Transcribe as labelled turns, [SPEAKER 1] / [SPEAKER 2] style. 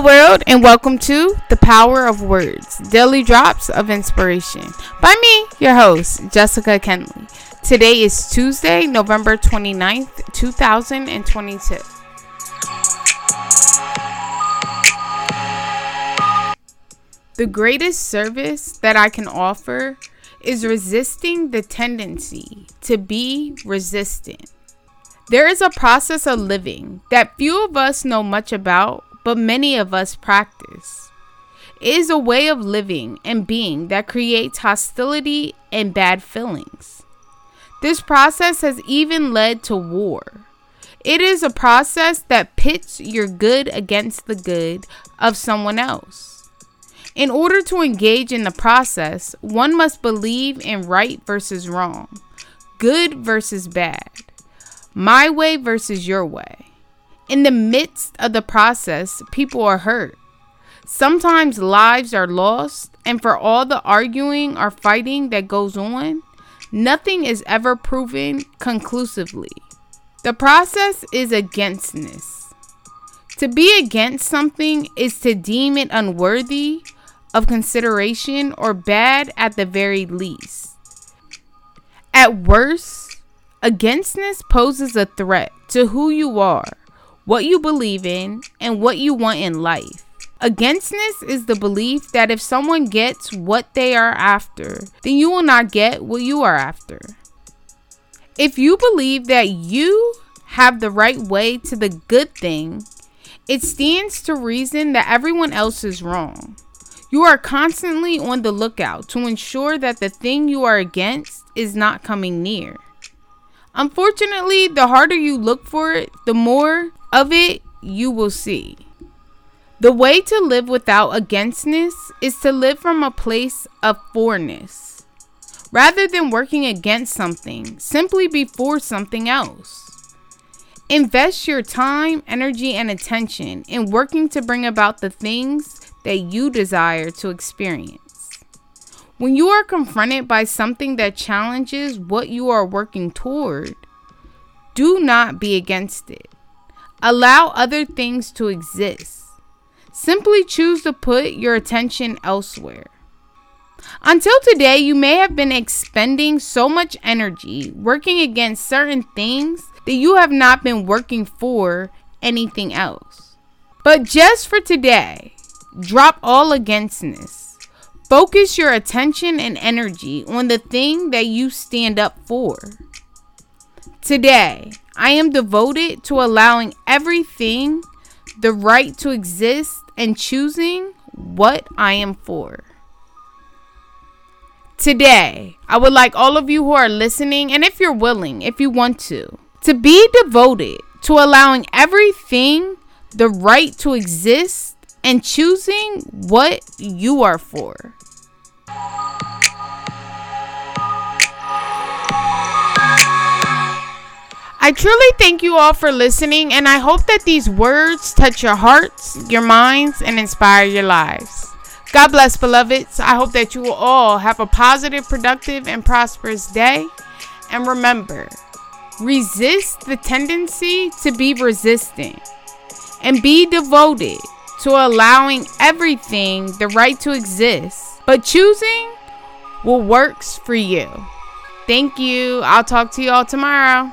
[SPEAKER 1] World, and welcome to The Power of Words Daily Drops of Inspiration by me, your host, Jessica Kenley. Today is Tuesday, November 29th, 2022. The greatest service that I can offer is resisting the tendency to be resistant. There is a process of living that few of us know much about, but many of us practice. It is a way of living and being that creates hostility and bad feelings. This process has even led to war. It is a process that pits your good against the good of someone else. In order to engage in the process, one must believe in right versus wrong, good versus bad, my way versus your way. In the midst of the process, people are hurt. Sometimes lives are lost, and for all the arguing or fighting that goes on, nothing is ever proven conclusively. The process is againstness. To be against something is to deem it unworthy of consideration or bad at the very least. At worst, againstness poses a threat to who you are what you believe in, and what you want in life. Againstness is the belief that if someone gets what they are after, then you will not get what you are after. If you believe that you have the right way to the good thing, it stands to reason that everyone else is wrong. You are constantly on the lookout to ensure that the thing you are against is not coming near. Unfortunately, the harder you look for it, the more of it you will see. The way to live without againstness is to live from a place of forness. Rather than working against something, simply be for something else. Invest your time, energy, and attention in working to bring about the things that you desire to experience. When you are confronted by something that challenges what you are working toward, do not be against it. Allow other things to exist. Simply choose to put your attention elsewhere. Until today, you may have been expending so much energy working against certain things that you have not been working for anything else. But just for today, drop all againstness Focus your attention and energy on the thing that you stand up for. Today, I am devoted to allowing everything the right to exist and choosing what I am for. Today, I would like all of you who are listening, and if you're willing, if you want to, to be devoted to allowing everything the right to exist and choosing what you are for. I truly thank you all for listening, and I hope that these words touch your hearts, your minds, and inspire your lives. God bless, beloveds. I hope that you will all have a positive, productive, and prosperous day. And remember, resist the tendency to be resistant and be devoted to allowing everything the right to exist, but choosing what works for you. Thank you. I'll talk to you all tomorrow.